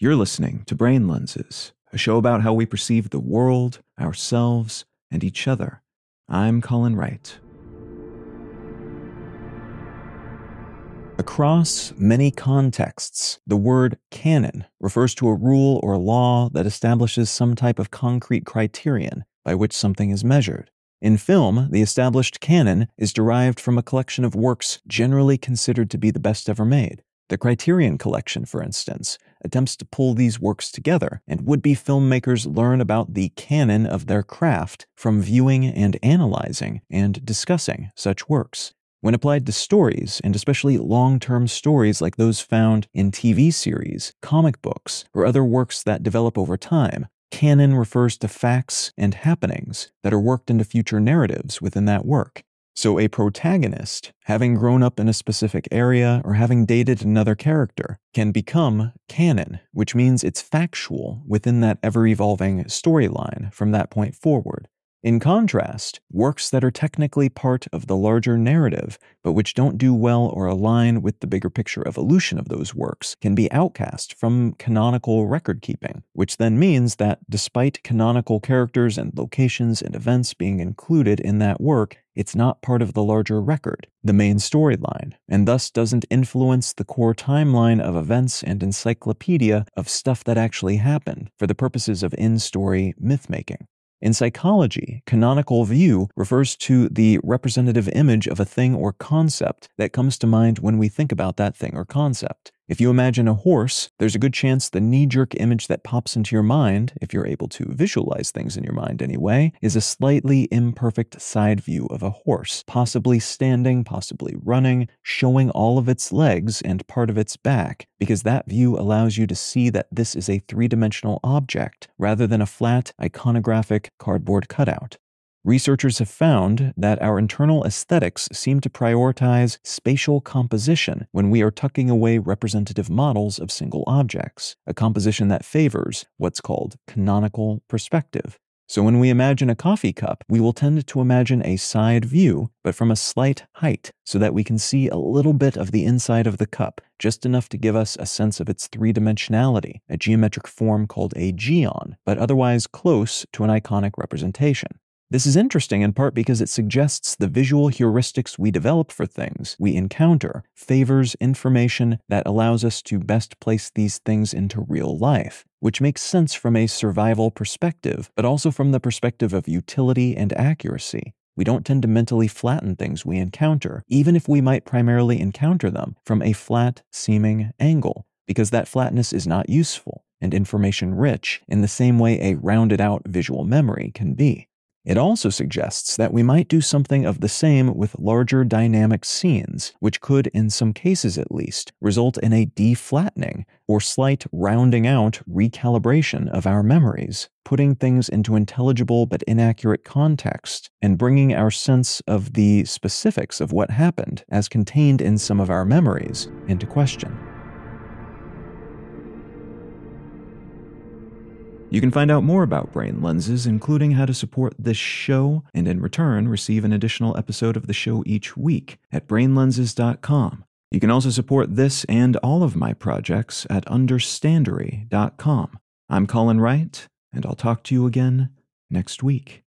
You're listening to Brain Lenses, a show about how we perceive the world, ourselves, and each other. I'm Colin Wright. Across many contexts, the word canon refers to a rule or law that establishes some type of concrete criterion by which something is measured. In film, the established canon is derived from a collection of works generally considered to be the best ever made. The Criterion Collection, for instance, attempts to pull these works together, and would be filmmakers learn about the canon of their craft from viewing and analyzing and discussing such works. When applied to stories, and especially long term stories like those found in TV series, comic books, or other works that develop over time, canon refers to facts and happenings that are worked into future narratives within that work. So, a protagonist, having grown up in a specific area or having dated another character, can become canon, which means it's factual within that ever evolving storyline from that point forward. In contrast, works that are technically part of the larger narrative, but which don't do well or align with the bigger picture evolution of those works, can be outcast from canonical record keeping, which then means that despite canonical characters and locations and events being included in that work, it's not part of the larger record, the main storyline, and thus doesn't influence the core timeline of events and encyclopedia of stuff that actually happened for the purposes of in story myth making. In psychology, canonical view refers to the representative image of a thing or concept that comes to mind when we think about that thing or concept. If you imagine a horse, there's a good chance the knee jerk image that pops into your mind, if you're able to visualize things in your mind anyway, is a slightly imperfect side view of a horse, possibly standing, possibly running, showing all of its legs and part of its back, because that view allows you to see that this is a three dimensional object rather than a flat, iconographic cardboard cutout. Researchers have found that our internal aesthetics seem to prioritize spatial composition when we are tucking away representative models of single objects, a composition that favors what's called canonical perspective. So when we imagine a coffee cup, we will tend to imagine a side view, but from a slight height, so that we can see a little bit of the inside of the cup, just enough to give us a sense of its three dimensionality, a geometric form called a geon, but otherwise close to an iconic representation. This is interesting in part because it suggests the visual heuristics we develop for things we encounter favors information that allows us to best place these things into real life, which makes sense from a survival perspective, but also from the perspective of utility and accuracy. We don't tend to mentally flatten things we encounter, even if we might primarily encounter them from a flat seeming angle, because that flatness is not useful and information rich in the same way a rounded out visual memory can be. It also suggests that we might do something of the same with larger dynamic scenes, which could, in some cases at least, result in a deflattening or slight rounding out recalibration of our memories, putting things into intelligible but inaccurate context, and bringing our sense of the specifics of what happened, as contained in some of our memories, into question. You can find out more about brain lenses, including how to support this show, and in return, receive an additional episode of the show each week at brainlenses.com. You can also support this and all of my projects at understandary.com. I'm Colin Wright, and I'll talk to you again next week.